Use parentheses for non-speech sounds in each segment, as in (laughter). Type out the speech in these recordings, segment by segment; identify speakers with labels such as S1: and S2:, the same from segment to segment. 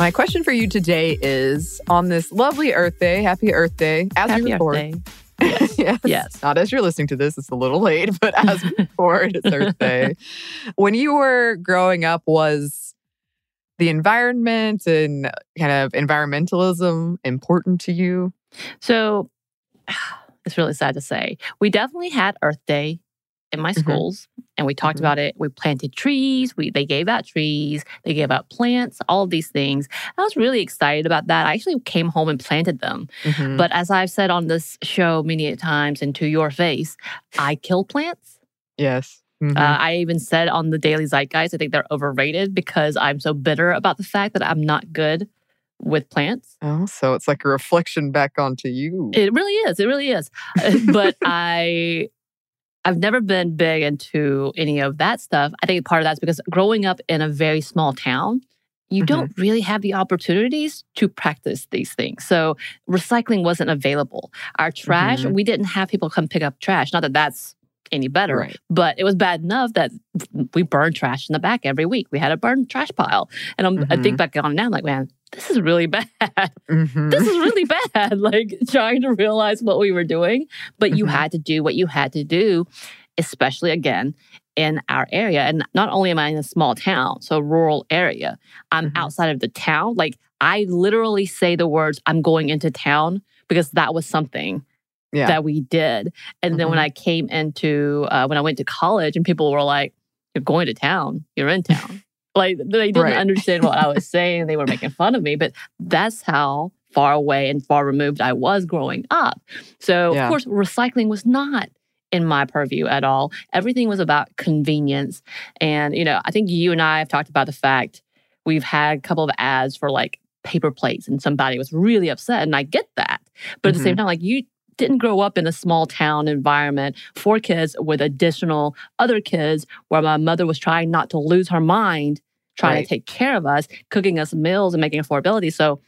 S1: My question for you today is on this lovely Earth Day, happy Earth Day, as
S2: Happy
S1: we
S2: Earth
S1: record.
S2: Day. (laughs)
S1: yes.
S2: Yes.
S1: Not as you're listening to this, it's a little late, but as we (laughs) record, it's Earth Day. When you were growing up, was the environment and kind of environmentalism important to you?
S2: So (sighs) it's really sad to say. We definitely had Earth Day in my
S1: Mhm.
S2: schools and we talked
S1: Mhm.
S2: about it. We planted trees, we they gave out trees, they gave out plants, all of these things. I was really excited about that. I actually came home and planted them.
S1: Mhm.
S2: But as I've said on this show many times and to your face, I kill plants.
S1: yes.
S2: Uh, I even said on the Daily Zeitgeist, I think they're overrated because I'm so bitter about the fact that I'm not good with plants.
S1: oh, so it's like a reflection back onto you.
S2: It really is. It really is. (laughs) But I, I've never been big into any of that stuff. I think part of that's because growing up in a very small town, you
S1: Mhm.
S2: don't really have the opportunities to practice these things. So recycling wasn't available. Our trash,
S1: Mhm.
S2: we didn't have people come pick up trash. Not that that's any better,
S1: Right.
S2: but it was bad enough that we burned trash in the back every week. We had a burned trash pile. And I'm, I think back on it now, I'm like, man, this is really bad. (laughs)
S1: Mhm.
S2: this is really (laughs) bad. Like trying to realize what we were doing, but you
S1: Mhm.
S2: had to do what you had to do, especially again in our area. And not only am I in a small town, so rural area, I'm
S1: Mhm.
S2: outside of the town. Like I literally say the words, I'm going into town because that was something
S1: Yeah.
S2: that we did. And then when
S1: Mhm.
S2: I came into, uh, when I went to college and people were like, you're going to town, you're in town. (laughs) like they didn't
S1: Right.
S2: understand what I was (laughs) saying. They were making fun of me, but that's how far away and far removed I was growing up. So,
S1: Yeah.
S2: of course, recycling was not in my purview at all. Everything was about convenience. And, you know, I think you and I have talked about the fact we've had a couple of ads for like paper plates and somebody was really upset. And I get that. But at the same time, like you didn't grow up in a small town environment for kids with additional other kids where my mother was trying not to lose her mind, trying
S1: Right.
S2: to take care of us, cooking us meals and making affordability. So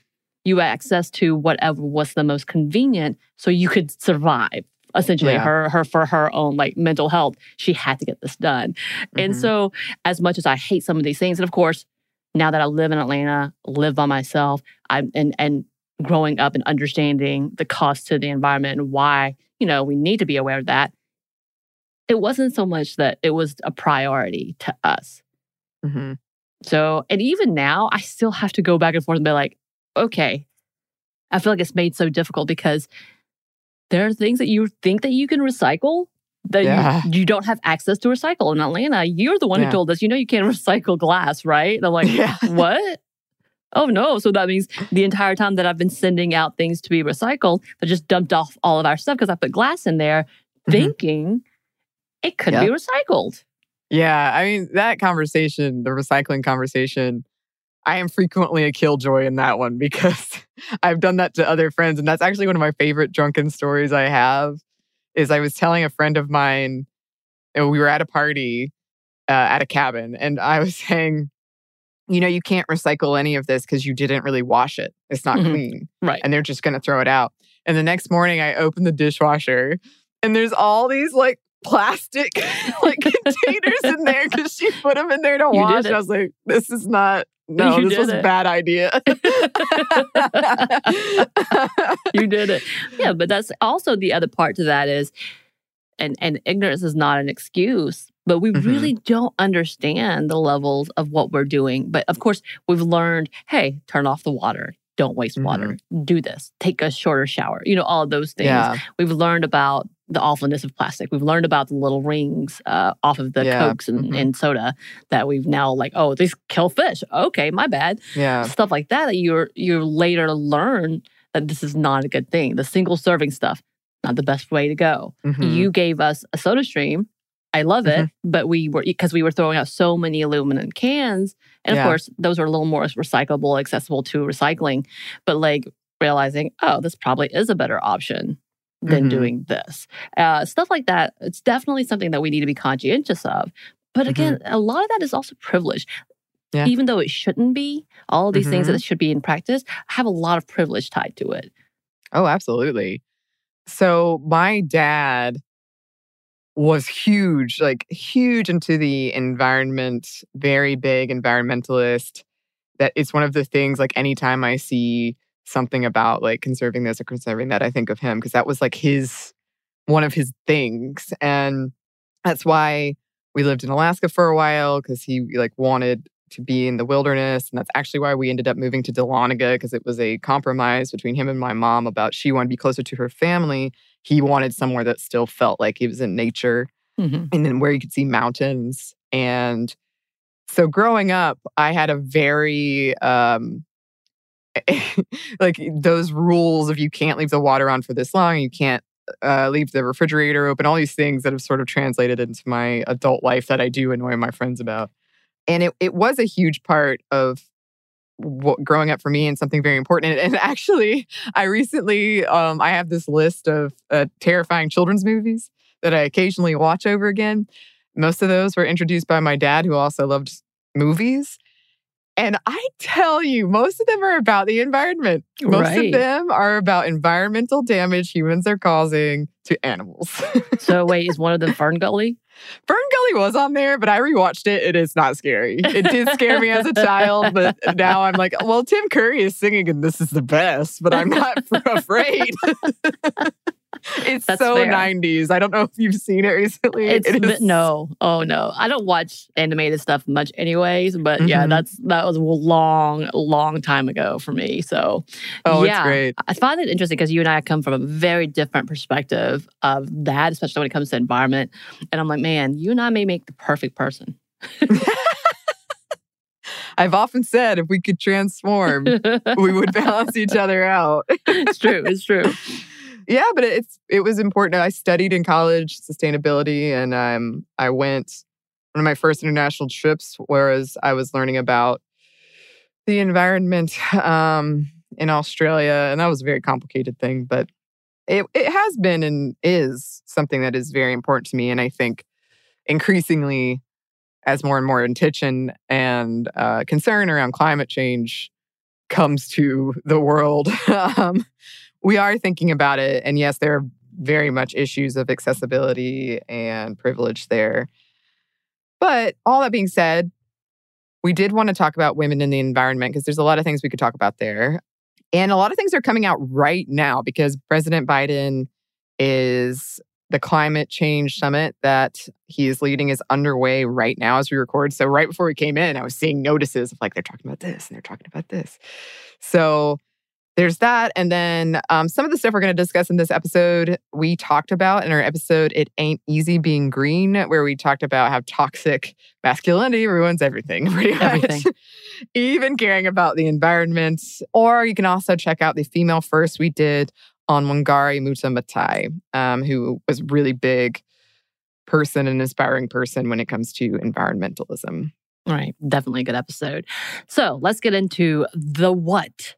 S2: you had access to whatever was the most convenient so you could survive. Essentially,
S1: Yeah.
S2: her her for her own like mental health, she had to get this done. And
S1: Mhm.
S2: so, as much as I hate some of these things, and of course, now that I live in Atlanta, live by myself, I'm and and growing up and understanding the cost to the environment and why you know we need to be aware of that. It wasn't so much that it was a priority to us.
S1: Mhm.
S2: So, and even now, I still have to go back and forth and be like, okay, I feel like it's made so difficult because there are things that you think that you can recycle that
S1: Yeah.
S2: you, you don't have access to recycle. In Atlanta, you're the one
S1: Yeah.
S2: who told us, you know, you can't (laughs) recycle glass, right? And I'm like, (laughs)
S1: Yeah.
S2: what? Oh no. So that means the entire time that I've been sending out things to be recycled, they just dumped off all of our stuff because I put glass in there
S1: Mhm.
S2: thinking it could be recycled.
S1: Yeah, I mean, that conversation, the recycling conversation, I am frequently a killjoy in that one because (laughs) I've done that to other friends. And that's actually one of my favorite drunken stories I have is I was telling a friend of mine, and we were at a party uh, at a cabin, and I was (laughs) saying, you know, you can't recycle any of this because you didn't really wash it. It's not
S2: Mhm.
S1: clean.
S2: Right.
S1: And they're just going to throw it out. And the next morning, I open the dishwasher and there's all these like plastic (laughs) like containers in there because she put them in there to
S2: You
S1: wash. I was like, this is not, (laughs) no,
S2: You
S1: this was a bad idea. (laughs)
S2: you did it. Yeah, but that's also the other part to that is, and and ignorance is not an excuse, but we
S1: Mhm.
S2: really don't understand the levels of what we're doing. But of course, we've learned, hey, turn off the water. Don't waste water. Do this. Take a shorter shower. You know, all of those things.
S1: yeah.
S2: We've learned about the awfulness of plastic. We've learned about the little rings uh, off of the
S1: Yeah.
S2: cokes and,
S1: Mhm.
S2: and soda that we've now like, oh, these kill fish. Okay, my bad
S1: Yeah.
S2: stuff like that that you're you later learn that this is not a good thing. The single serving stuff, not the best way to go.
S1: Mhm.
S2: You gave us a soda stream. I love it,
S1: Mm-hmm.
S2: but we were because we were throwing out so many aluminum cans. And of
S1: Yeah.
S2: course, those are a little more recyclable, accessible to recycling. But like realizing, oh, this probably is a better option than
S1: Mhm.
S2: doing this. Uh, stuff like that. It's definitely something that we need to be conscientious of. But again, a lot of that is also privilege.
S1: Yeah.
S2: Even though it shouldn't be, all of these things that should be in practice have a lot of privilege tied to it.
S1: Oh, absolutely. So my dad was huge, like huge into the environment, very big environmentalist. That it's one of the things like anytime I see something about like conserving this or conserving that, I think of him because that was like his one of his things. And that's why we lived in Alaska for a while because he like wanted to be in the wilderness. And that's actually why we ended up moving to Dahlonega because it was a compromise between him and my mom about she wanted to be closer to her family. He wanted somewhere that still felt like he was in nature
S2: Mhm.
S1: and then where you could see mountains. And so growing up, I had a very um (laughs) like those rules of you can't leave the water on for this long, you can't uh, leave the refrigerator open, all these things that have sort of translated into my adult life that I do annoy my friends about. And it, it was a huge part of what, growing up for me and something very important. And, and (laughs) actually, I recently, um, I have this list of uh, terrifying children's movies that I occasionally watch over again. Most of those were introduced by my dad, who also loved movies. And I tell you, most of them are about the environment. Most
S2: Right.
S1: of them are about environmental damage humans are causing to animals.
S2: So (laughs) wait, is one of them FernGully?
S1: Fern Gully was on there, but I rewatched it. It is not scary. It did scare me as a child, but now I'm like, well, Tim Curry is singing and this is the best, but I'm not (laughs) afraid. (laughs) (laughs) it's
S2: That's
S1: so
S2: fair.
S1: 90s. I don't know if you've seen it recently.
S2: It's
S1: It is-
S2: no, oh no, I don't watch animated stuff much, anyways. But yeah,
S1: Mhm.
S2: that's that was a long, long time ago for me. So
S1: Oh,
S2: yeah,
S1: it's great.
S2: I find it interesting because you and I come from a very different perspective of that, especially when it comes to environment. And I'm like, man, you and I may make the perfect person. (laughs)
S1: I've often said if we could transform, we would (laughs) balance each other out.
S2: it's true. It's true.
S1: Yeah, but it's it was important. I studied in college sustainability, and um, I went one of my first international trips, whereas I was learning about the environment (laughs) um, in Australia, and that was a very complicated thing, but it it has been and is something that is very important to me, and I think increasingly as more and more intention and uh, concern around climate change comes to the world. (laughs) um, we are thinking about it. And yes, there are very much issues of accessibility and privilege there. But all that being said, we did want to talk about women in the environment because there's a lot of things we could talk about there. And a lot of things are coming out right now because President Biden is the climate change summit that he is leading is underway right now as we record. So right before we came in, I was seeing notices of like they're talking about this and they're talking about this. So there's that. And then um, some of the stuff we're going to discuss in this episode, we talked about in our episode, It Ain't Easy Being Green, where we talked about how toxic masculinity ruins everything, (laughs) pretty much.
S2: Everything.
S1: Even caring about the environment. Or you can also check out the Female First we did on Wangari Muta Maathai, um, who was really big person, an inspiring person when it comes to environmentalism.
S2: Right. Definitely a good episode. So let's get into the what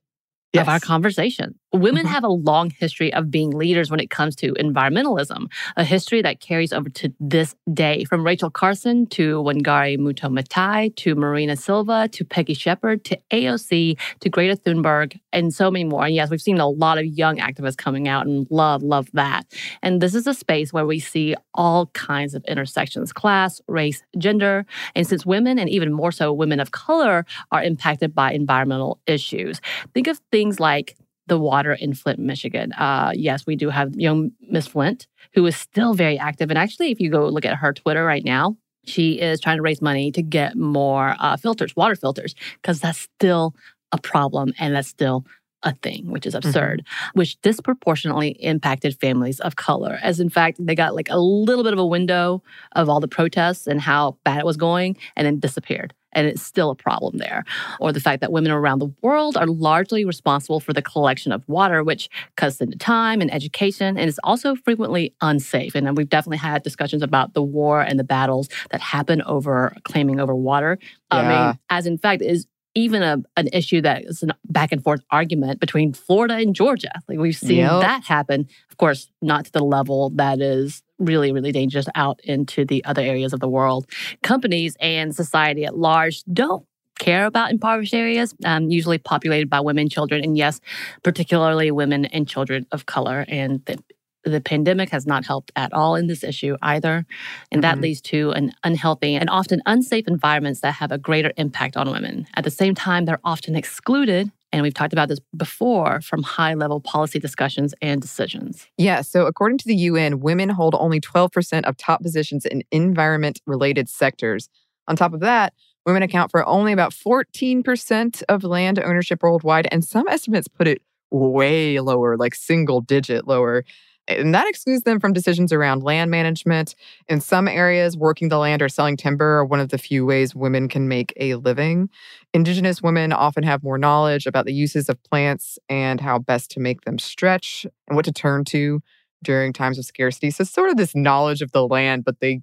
S2: of our conversation. Women
S1: Mhm.
S2: have a long history of being leaders when it comes to environmentalism, a history that carries over to this day. From Rachel Carson to Wangari Muta Maathai to Marina Silva to Peggy Shepard to AOC to Greta Thunberg and so many more. And yes, we've seen a lot of young activists coming out and love, love that. And this is a space where we see all kinds of intersections class, race, gender. And since women, and even more so women of color, are impacted by environmental issues, think of things like the water in Flint, Michigan. Uh, yes, we do have young Miss Flint, who is still very active. And actually, if you go look at her Twitter right now, she is trying to raise money to get more uh, filters, water filters, because that's still a problem and that's still a thing, which is absurd, which disproportionately impacted families of color. As in fact, they got like a little bit of a window of all the protests and how bad it was going and then disappeared. And it's still a problem there. Or the fact that women around the world are largely responsible for the collection of water, which cuts into time and education and is also frequently unsafe. And uh, we've definitely had discussions about the war and the battles that happen over claiming over water. I mean, as in fact, is even a, an issue that is a back and forth argument between Florida and Georgia. Like we've seen
S1: Yep.
S2: that happen. Of course, not to the level that is really, really dangerous out into the other areas of the world. Companies and society at large don't care about impoverished areas, um, usually populated by women, children, and yes, particularly women and children of color. And the, the pandemic has not helped at all in this issue either. And that
S1: Mhm.
S2: leads to an unhealthy and often unsafe environments that have a greater impact on women. At the same time, they're often excluded. And we've talked about this before from high level policy discussions and decisions.
S1: Yeah. So, according to the UN, women hold only 12% of top positions in environment related sectors. On top of that, women account for only about 14% of land ownership worldwide. And some estimates put it way lower, like single digit lower. And that excludes them from decisions around land management. In some areas, working the land or selling timber are one of the few ways women can make a living. Indigenous women often have more knowledge about the uses of plants and how best to make them stretch and what to turn to during times of scarcity. So, sort of this knowledge of the land, but they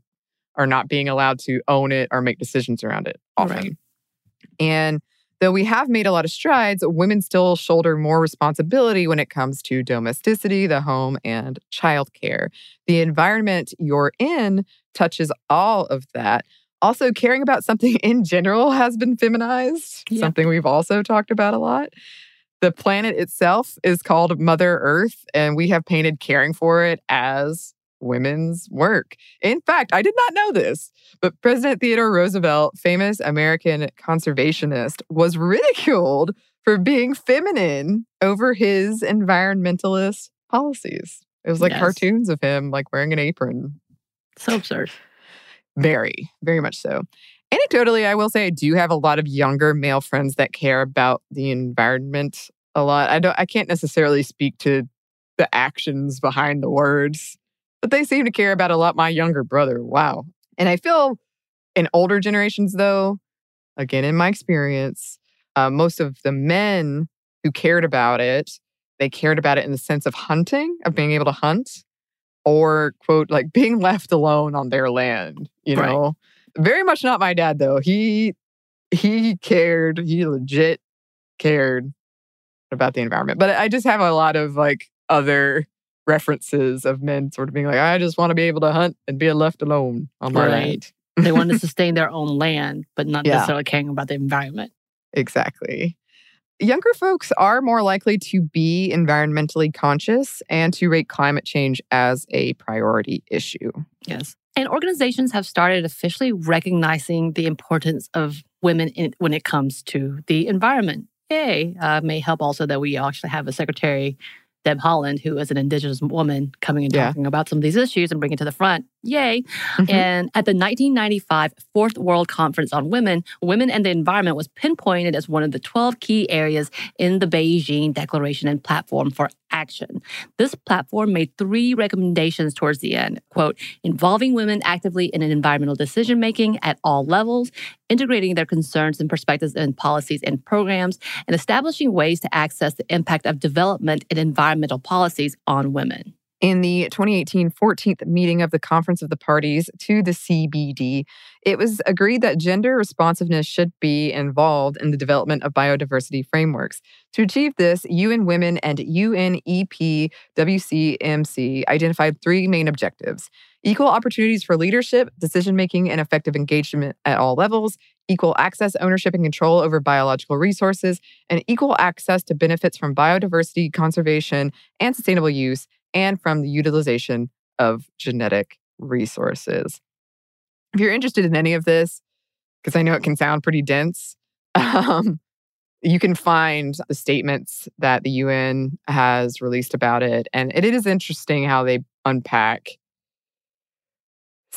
S1: are not being allowed to own it or make decisions around it often.
S2: Right.
S1: And though we have made a lot of strides, women still shoulder more responsibility when it comes to domesticity, the home, and childcare. The environment you're in touches all of that. Also, caring about something (laughs) in general has been feminized,
S2: Yep.
S1: something we've also talked about a lot. The planet itself is called Mother Earth, and we have painted caring for it as women's work. In fact, I did not know this, but President Theodore Roosevelt, famous American conservationist, was ridiculed for being feminine over his environmentalist policies. It was like
S2: Yes.
S1: cartoons of him like wearing an apron.
S2: So absurd.
S1: Very, very much so. Anecdotally, I will say I do have a lot of younger male friends that care about the environment a lot. I don't I can't necessarily speak to the actions behind the words, but they seem to care about a lot my younger brother. Wow. And I feel in older generations though, again in my experience, uh, most of the men who cared about it, they cared about it in the sense of hunting, of being able to hunt or quote like (laughs) being left alone on their land you
S2: Right.
S1: know very much not my dad though he he cared he legit cared about the environment but i just have a lot of like other references of men sort of being like i just want to be able to hunt and be left alone on my
S2: Right.
S1: land
S2: They want to (laughs) sustain their own land, but not
S1: Yeah.
S2: necessarily caring about the environment.
S1: Exactly. Younger folks are more likely to be environmentally conscious and to rate climate change as a priority issue.
S2: Yes. And organizations have started officially recognizing the importance of women in, when it comes to the environment. Yay. Uh, may help also that we actually have a secretary, Deb Haaland, who is an Indigenous woman coming and
S1: Yeah.
S2: talking about some of these issues and bringing it to the front. Yay.
S1: Mhm.
S2: And at the 1995 Fourth World Conference on Women, Women and the Environment was pinpointed as one of the 12 key areas in the Beijing Declaration and Platform for Action. This platform made three recommendations towards the end quote, involving women actively in environmental decision making at all levels, integrating their concerns and perspectives in policies and programs, and establishing ways to access the impact of development and environmental policies on women.
S1: In the 2018 14th meeting of the Conference of the Parties to the CBD, it was agreed that gender responsiveness should be involved in the development of biodiversity frameworks. To achieve this, UN Women and UNEP WCMC identified three main objectives equal opportunities for leadership, decision making, and effective engagement at all levels, equal access, ownership, and control over biological resources, and equal access to benefits from biodiversity conservation and sustainable use and from the utilization of genetic resources. If you're interested in any of this, because I know it can sound pretty dense, (laughs) um, you can find the statements that the UN has released about it. And it is interesting how they unpack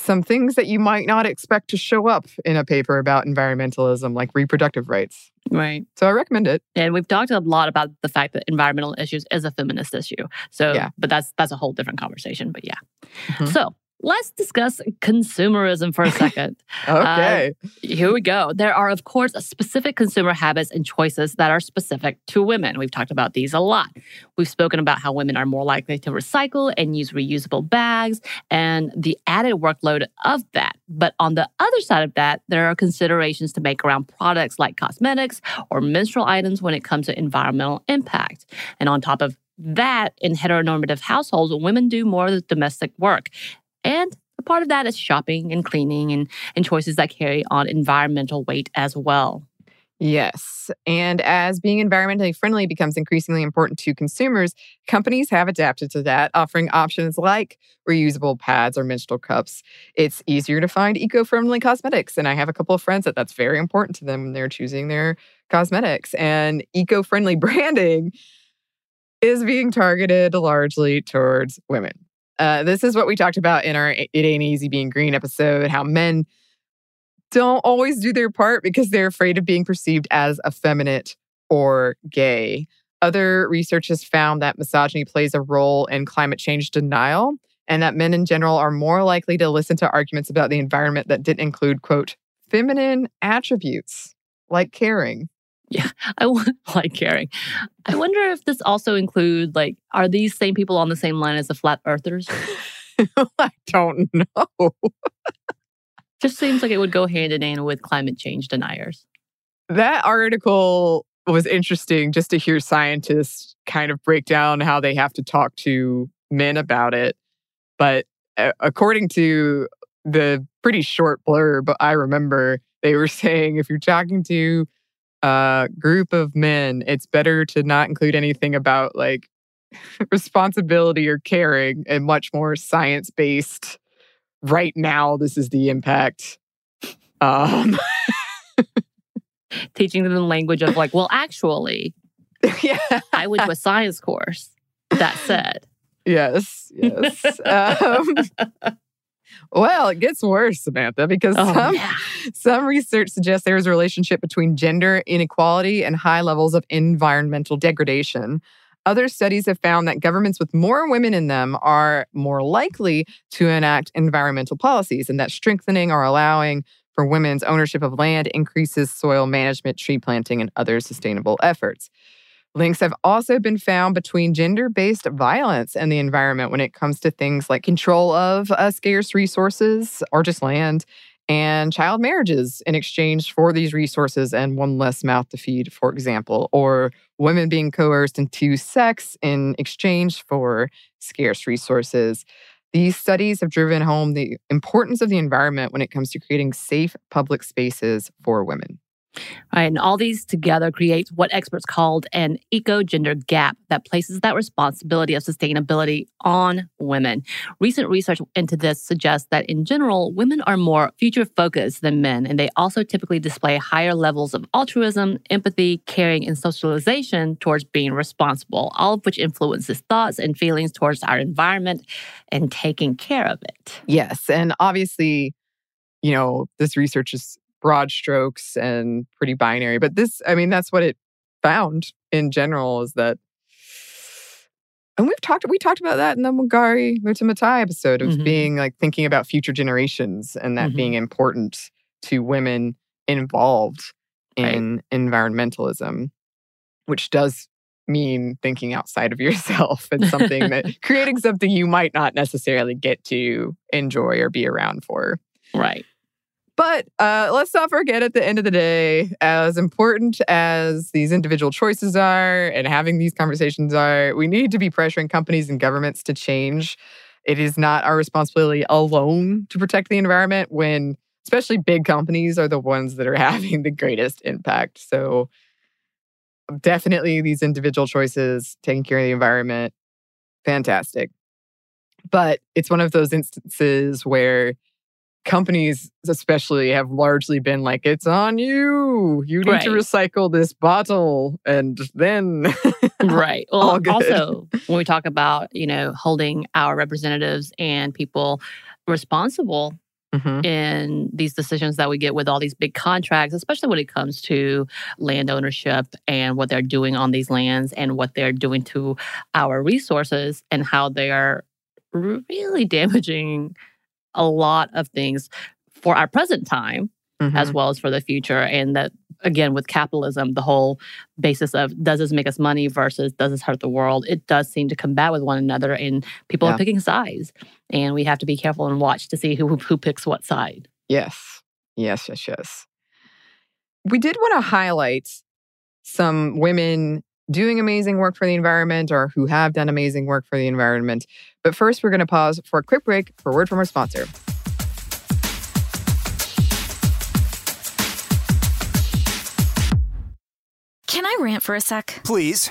S1: some things that you might not expect to show up in a paper about environmentalism, like reproductive rights.
S2: Right.
S1: So I recommend it.
S2: And we've talked a lot about the fact that environmental issues is a feminist issue. So,
S1: Yeah.
S2: but that's that's a whole different conversation. But yeah.
S1: Mhm.
S2: So let's discuss consumerism for a (laughs) second.
S1: Uh, okay.
S2: Here we go. There are, of course, specific consumer habits and choices that are specific to women. We've talked about these a lot. We've spoken about how women are more likely to recycle and use reusable bags and the added workload of that. But on the other side of that, there are considerations to make around products like cosmetics or menstrual items when it comes to environmental impact. And on top of that, in heteronormative households, women do more of the domestic work. And a part of that is shopping and cleaning and, and choices that carry on environmental weight as well.
S1: Yes. And as being environmentally friendly becomes increasingly important to consumers, companies have adapted to that, offering options like reusable pads or menstrual cups. It's easier to find eco friendly cosmetics. And I have a couple of friends that that's very important to them when they're choosing their cosmetics. And eco friendly (laughs) branding is being targeted largely towards women. Uh, this is what we talked about in our It Ain't Easy Being Green episode how men don't always do their part because they're afraid of being perceived as effeminate or gay. Other research has found that misogyny plays a role in climate change denial and that men in general are more likely to listen to arguments about the environment that didn't include, quote, feminine attributes like caring. (laughs)
S2: I w- like caring. I wonder if this also includes like, are these same people on the same line as the flat earthers? (laughs)
S1: I don't know. (laughs)
S2: Just seems like it would go hand in hand with climate change deniers.
S1: That article was interesting just to hear scientists kind of break down how they have to talk to men about it. But uh, according to the pretty short blurb I remember, they were saying if you're talking to a group of men, it's better to not include anything about like (laughs) responsibility or caring and much more science based. Right now, this is the impact. Um, (laughs)
S2: Teaching them the language of like, well, actually, (laughs)
S1: yeah.
S2: I went to a science course that said.
S1: Yes, yes. um, well, it gets worse, Samantha, because
S2: Oh,
S1: some
S2: yeah.
S1: some research suggests there is a relationship between gender inequality and high levels of environmental degradation. Other studies have found that governments with more women in them are more likely to enact environmental policies, and that strengthening or allowing for women's ownership of land increases soil management, tree planting, and other sustainable efforts. Links have also been found between gender based violence and the environment when it comes to things like control of uh, scarce resources or just land and child marriages in exchange for these resources and one less mouth to feed, for example, or women being coerced into sex in exchange for scarce resources. These studies have driven home the importance of the environment when it comes to creating safe public spaces for women.
S2: And all these together create what experts called an eco gender gap that places that responsibility of sustainability on women. Recent research into this suggests that in general, women are more future focused than men, and they also typically display higher levels of altruism, empathy, caring, and socialization towards being responsible, all of which influences thoughts and feelings towards our environment and taking care of it.
S1: Yes. And obviously, you know, this research is broad strokes and pretty binary, but this, I mean, that's what it found in general is that. And we've talked, we talked about that in the Mugari Muta Maathai episode of
S2: Mhm.
S1: being like thinking about future generations and that
S2: Mhm.
S1: being important to women involved
S2: Right.
S1: in environmentalism, which does mean thinking outside of (laughs) yourself. and something that (laughs) creating something you might not necessarily get to enjoy or be around for.
S2: Right.
S1: But uh, let's not forget at the end of the day, as important as these individual choices are and having these conversations are, we need to be pressuring companies and governments to change. It is not our responsibility alone to protect the environment when, especially big companies, are the ones that are (laughs) having the greatest impact. So, definitely these individual choices, taking care of the environment, fantastic. But it's one of those instances where companies especially have largely been like it's on you you need
S2: Right.
S1: to recycle this bottle and then
S2: right. (laughs) Well, also, when we talk about, you know, holding our representatives and people responsible
S1: Mhm.
S2: in these decisions that we get with all these big contracts, especially when it comes to land ownership and what they're doing on these lands and what they're doing to our resources and how they are really (laughs) damaging a lot of things for our present time as
S1: Mhm.
S2: well as for the future. And that, again, with capitalism, the whole basis of does this make us money versus does this hurt the world, it does seem to combat with one another, and people
S1: Yeah.
S2: are picking sides. And we have to be careful and watch to see who, who picks what side.
S1: yes yes yes yes we did want to highlight some women doing amazing work for the environment or who have done amazing work for the environment but first we're going to pause for a quick break for a word from our sponsor
S3: Can I rant for a sec?
S4: Please.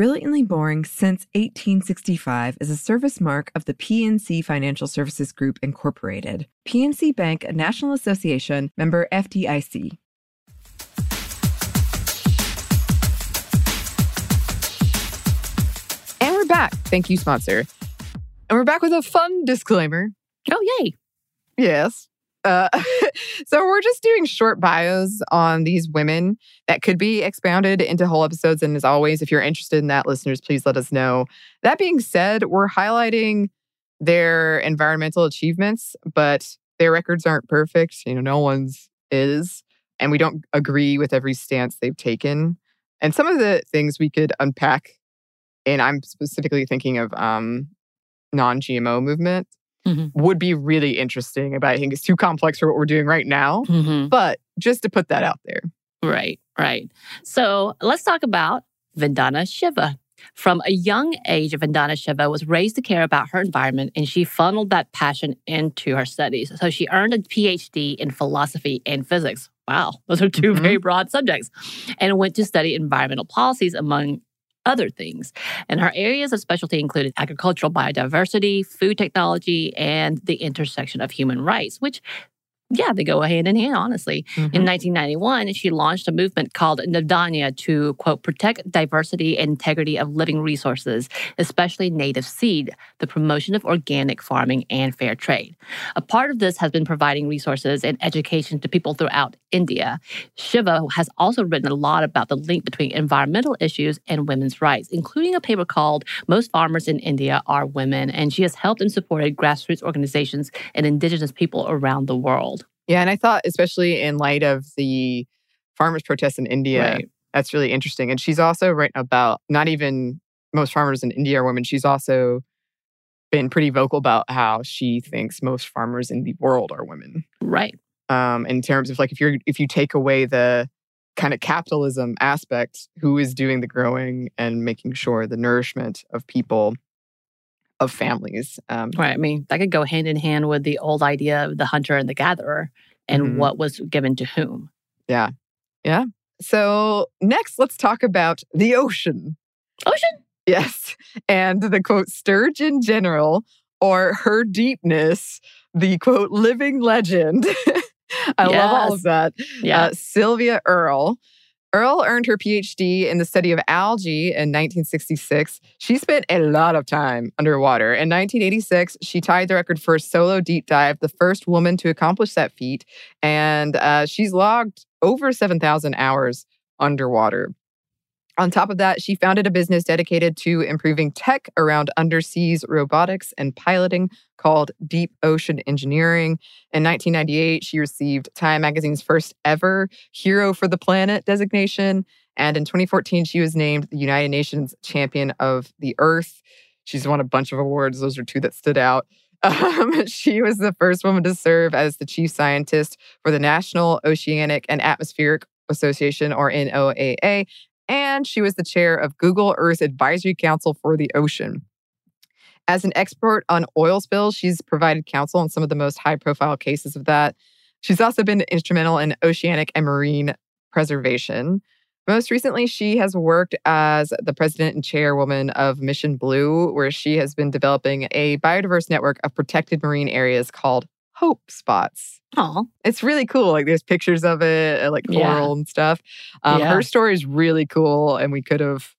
S5: Brilliantly Boring since 1865 is a service mark of the PNC Financial Services Group, Incorporated. PNC Bank, a National Association, member FDIC.
S1: And we're back. Thank you, sponsor. And we're back with a fun disclaimer.
S2: Oh, yay.
S1: Yes. Uh, (laughs) so we're just doing short bios on these women that could be expounded into whole episodes. And as always, if you're interested in that, listeners, please let us know. That being said, we're highlighting their environmental achievements, but their records aren't perfect. You know, no one's is. And we don't agree with every stance they've taken. And some of the things we could unpack, and I'm specifically thinking of um, non-GMO movement
S2: Mhm.
S1: would be really interesting. But I think it's too complex for what we're doing right now.
S2: hmm
S1: But just to put that out there.
S2: Right, right. So let's talk about Vandana Shiva. From a young age, Vandana Shiva was raised to care about her environment and she funneled that passion into her studies. So she earned a PhD in philosophy and physics. Wow, those are 2
S1: Mhm.
S2: very broad subjects. And went to study environmental policies, among other things. And her areas of specialty included agricultural biodiversity, food technology, and the intersection of human rights, which yeah, they go hand in hand, honestly.
S1: Mhm.
S2: In 1991, she launched a movement called Navdanya to, quote, protect diversity and integrity of living resources, especially native seed, the promotion of organic farming and fair trade. A part of this has been providing resources and education to people throughout India. Shiva has also written a lot about the link between environmental issues and women's rights, including a paper called Most Farmers in India Are Women. And she has helped and supported grassroots organizations and indigenous people around the world.
S1: Yeah, and I thought, especially in light of the farmers' protests in India,
S2: Right.
S1: that's really interesting. And she's also written about not even most farmers in India are women. She's also been pretty vocal about how she thinks most farmers in the world are women.
S2: Right.
S1: Um, in terms of like if you're if you take away the kind of capitalism aspect, who is doing the growing and making sure the nourishment of people, of families. Um,
S2: Right. I mean, that could go hand in hand with the old idea of the hunter and the gatherer and
S1: Mhm.
S2: what was given to whom. Yeah. Yeah.
S1: So, next, let's talk about the ocean.
S2: Ocean?
S1: Yes. And the quote, sturgeon general or her deepness, the quote, living legend. (laughs) I love all of that.
S2: Yeah.
S1: Uh, Sylvia Earle. Earle earned her PhD in the study of algae in 1966. She spent a lot of time underwater. In 1986, she tied the record for a solo deep dive, the first woman to accomplish that feat. And uh, she's logged over 7,000 hours underwater. On top of that, she founded a business dedicated to improving tech around underseas robotics and piloting called Deep Ocean Engineering. In 1998, she received Time Magazine's first ever Hero for the Planet designation. And in 2014, she was named the United Nations Champion of the Earth. She's won a bunch of awards. Those are two that stood out. (laughs) Um, she was the first woman to serve as the chief scientist for the National Oceanic and Atmospheric Association, or NOAA, and she was the chair of Google Earth Advisory Council for the Ocean. As an expert on oil spills, she's provided counsel on some of the most high profile cases of that. She's also been instrumental in oceanic and marine preservation. Most recently, she has worked as the president and chairwoman of Mission Blue, where she has been developing a biodiverse network of protected marine areas called Hope Spots.
S2: Aw.
S1: It's really cool. Like there's pictures of it, uh, like
S2: Yeah.
S1: coral and stuff. Um,
S2: Yeah.
S1: Her story is really cool, and we could have,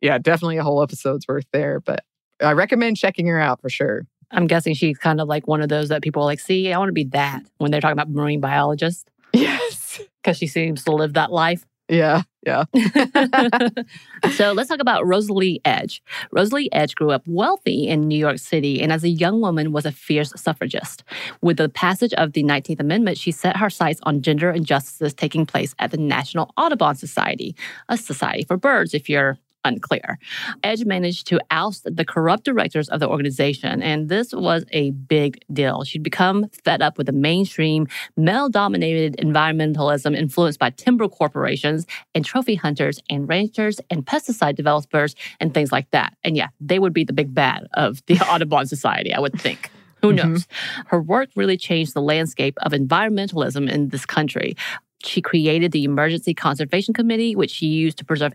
S1: yeah, definitely a whole episode's worth there. But I recommend checking her out for sure.
S2: I'm guessing she's kind of like one of those that people are like, see, I want to be that when they're talking about marine biologists (laughs)
S1: Yes.
S2: because she seems to live that life.
S1: Yeah. Yeah. (laughs) (laughs)
S2: so let's talk about Rosalie Edge. Rosalie Edge grew up wealthy in New York City and as a young woman was a fierce suffragist. With the passage of the 19th Amendment, she set her sights on gender injustices taking place at the National Audubon Society, a society for birds if you're unclear. Edge managed to oust the corrupt directors of the organization, and this was a big deal. She'd become fed up with the mainstream, male dominated environmentalism influenced by timber corporations and trophy hunters and ranchers and pesticide developers and things like that. And yeah, they would be the big bad of the (laughs) Audubon Society, I would think. Who
S1: Mhm.
S2: knows? Her work really changed the landscape of environmentalism in this country. She created the Emergency Conservation Committee, which she used to preserve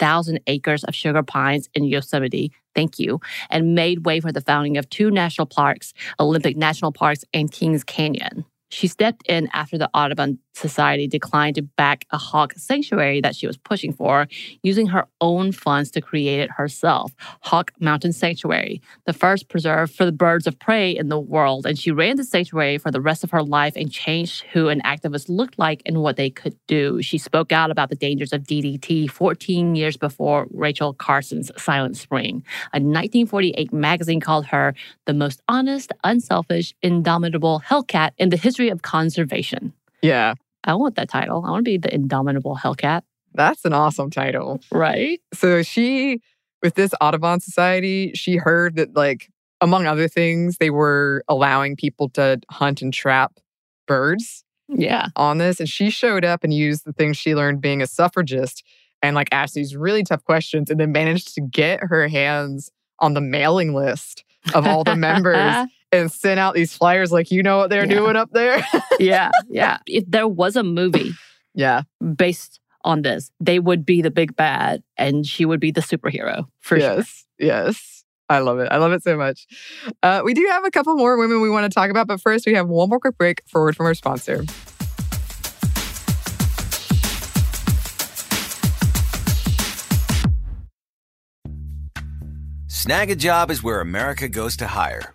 S2: 8,000 acres of sugar pines in Yosemite. Thank you. And made way for the founding of two national parks, Olympic National Parks and Kings Canyon. She stepped in after the Audubon Society declined to back a hawk sanctuary that she was pushing for, using her own funds to create it herself Hawk Mountain Sanctuary, the first preserve for the birds of prey in the world. And she ran the sanctuary for the rest of her life and changed who an activist looked like and what they could do. She spoke out about the dangers of DDT 14 years before Rachel Carson's Silent Spring. A 1948 magazine called her the most honest, unselfish, indomitable Hellcat in the history of conservation.
S1: Yeah.
S2: I want that title. I want to be the indomitable Hellcat.
S1: That's an awesome title.
S2: Right?
S1: So she, with this Audubon Society, she heard that, like, among other things, they were allowing people to hunt and trap birds
S2: Yeah.
S1: on this. And she showed up and used the things she learned being a suffragist and, like, asked these really tough questions and then managed to get her hands on the mailing list of all the members (laughs) and sent out these flyers, like, you know what they're
S2: Yeah.
S1: doing up there? (laughs)
S2: yeah. Yeah. (laughs) If there was a movie
S1: yeah.
S2: based on this. They would be the big bad and she would be the superhero for
S1: yes,
S2: sure.
S1: Yes. I love it. I love it so much. Uh, we do have a couple more women we want to talk about, but first we have one more quick break forward from our sponsor.
S6: Snagajob is where America goes to hire,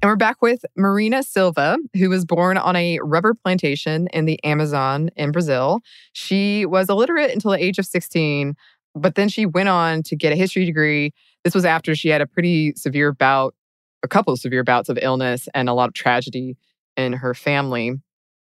S1: And we're back with Marina Silva, who was born on a rubber plantation in the Amazon in Brazil. She was illiterate until the age of 16, but then she went on to get a history degree. This was after she had a pretty severe bout, a couple of severe bouts of illness and a lot of tragedy in her family.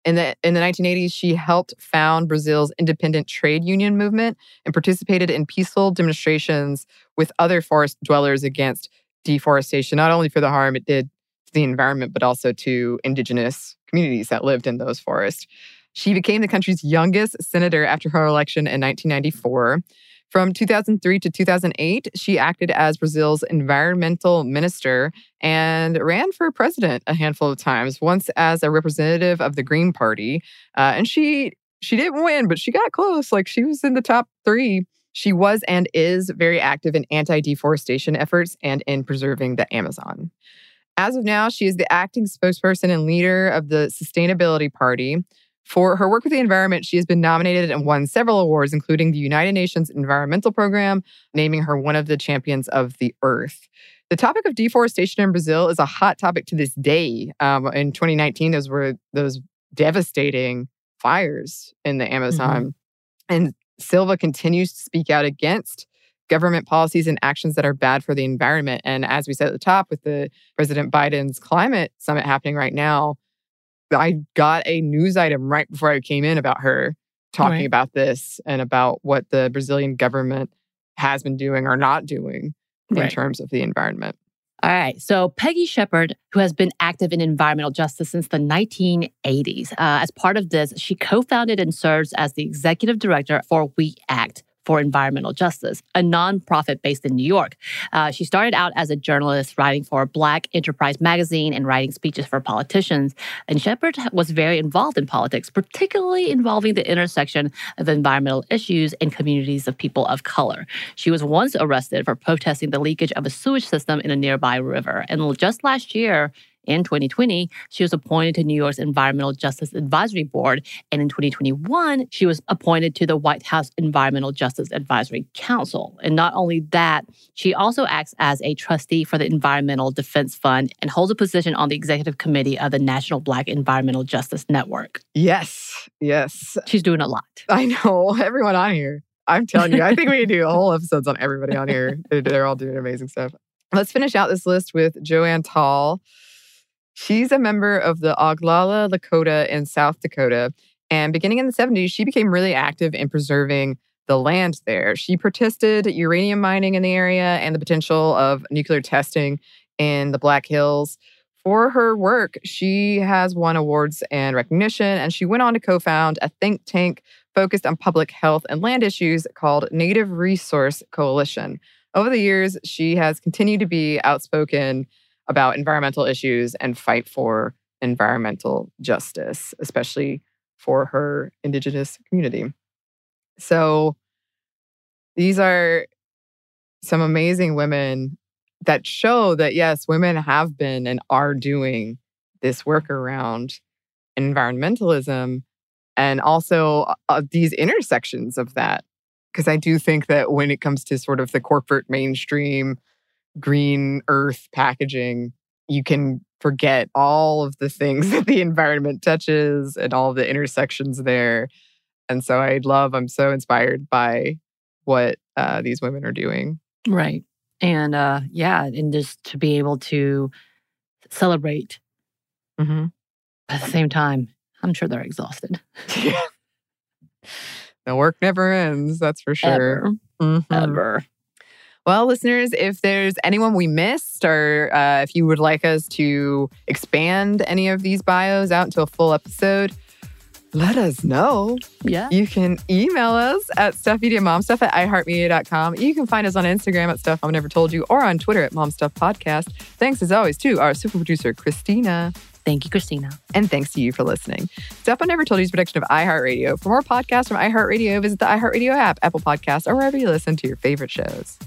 S1: In the in the 1980s, she helped found Brazil's independent trade union movement and participated in peaceful demonstrations with other forest dwellers against deforestation, not only for the harm it did the environment, but also to indigenous communities that lived in those forests. She became the country's youngest senator after her election in 1994. From 2003 to 2008, she acted as Brazil's environmental minister and ran for president a handful of times, once as a representative of the Green Party. Uh, and she she didn't win, but she got close. Like she was in the top three. She was and is very active in anti deforestation efforts and in preserving the Amazon. As of now, she is the acting spokesperson and leader of the Sustainability Party. For her work with the environment, she has been nominated and won several awards, including the United Nations Environmental Program, naming her one of the champions of the earth. The topic of deforestation in Brazil is a hot topic to this day. Um, in 2019, those were those devastating fires in the Amazon. Mm-hmm. And Silva continues to speak out against government policies and actions that are bad for the environment. And as we said at the top, with the President Biden's climate summit happening right now, I got a news item right before I came in about her talking right. about this and about what the Brazilian government has been doing or not doing in terms of the environment.
S2: All right. So, Peggy Shepard, who has been active in environmental justice since the 1980s, uh, as part of this, she co founded and serves as the executive director for We Act, for Environmental Justice, a nonprofit based in New York. Uh, she started out as a journalist writing for Black Enterprise magazine and writing speeches for politicians. And Shepard was very involved in politics, particularly involving the intersection of environmental issues and communities of people of color. She was once arrested for protesting the leakage of a sewage system in a nearby river. And just last year, In 2020, she was appointed to New York's Environmental Justice Advisory Board. And in 2021, she was appointed to the White House Environmental Justice Advisory Council. And not only that, she also acts as a trustee for the Environmental Defense Fund and holds a position on the executive committee of the National Black Environmental Justice Network.
S1: Yes, yes.
S2: She's doing a lot.
S1: I know (laughs) everyone on here. I'm telling you, I think we do a whole episodes on everybody on here. They're all doing amazing stuff. Let's finish out this list with JoAnn Tall. She's a member of the Oglala Lakota in South Dakota. And beginning in the 70s, she became really active in preserving the land there. She protested uranium mining in the area and the potential of nuclear testing in the Black Hills. For her work, she has won awards and recognition, and she went on to co found a think tank focused on public health and land issues called Native Resource Coalition. Over the years, she has continued to be outspoken about environmental issues and fight for environmental justice, especially for her Indigenous community. So these are some amazing women that show that, yes, women have been and are doing this work around environmentalism and also uh, these intersections of that. Because I do think that when it comes to sort of the corporate mainstream green earth packaging, you can forget all of the things (laughs) that the environment touches and all the intersections there. And so I love, I'm so inspired by what uh, these women are doing.
S2: Right. And uh, yeah, and just to be able to celebrate
S1: Mm-hmm.
S2: at the same time, I'm sure they're exhausted. (laughs)
S1: Yeah. The work never ends, that's for sure.
S2: Ever.
S1: Mhm.
S2: Ever.
S1: Well, listeners, if there's anyone we missed, or uh, if you would like us to expand any of these bios out into a full episode, let us know.
S2: Yeah.
S1: You can email us at stuffmediamomstuff at iheartmedia.com. You can find us on Instagram at Stuff Mom Never Told You or on Twitter at momstuffpodcast. Thanks as always to our super producer, Christina.
S2: Thank you, Christina.
S1: And thanks to you for listening. Stuff I Never Told You is a production of iHeartRadio. For more podcasts from iHeartRadio, visit the iHeartRadio app, Apple Podcasts, or wherever you listen to your favorite shows.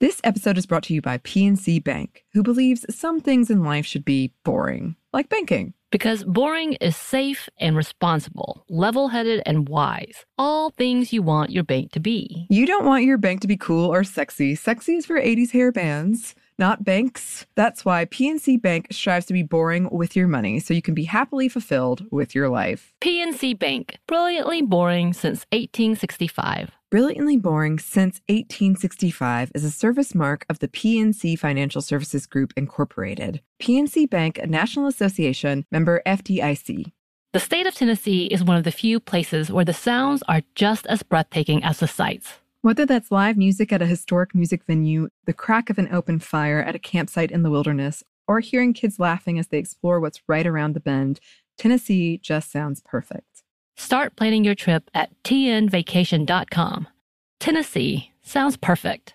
S5: This episode is brought to you by PNC Bank, who believes some things in life should be boring, like banking.
S2: Because boring is safe and responsible, level headed and wise. All things you want your bank to be.
S5: You don't want your bank to be cool or sexy. Sexy is for 80s hair bands, not banks. That's why PNC Bank strives to be boring with your money so you can be happily fulfilled with your life.
S2: PNC Bank, brilliantly boring since 1865.
S5: Brilliantly Boring Since 1865 is a service mark of the PNC Financial Services Group, Incorporated. PNC Bank, a National Association member FDIC.
S2: The state of Tennessee is one of the few places where the sounds are just as breathtaking as the sights.
S5: Whether that's live music at a historic music venue, the crack of an open fire at a campsite in the wilderness, or hearing kids laughing as they explore what's right around the bend, Tennessee just sounds perfect.
S2: Start planning your trip at tnvacation.com. Tennessee sounds perfect.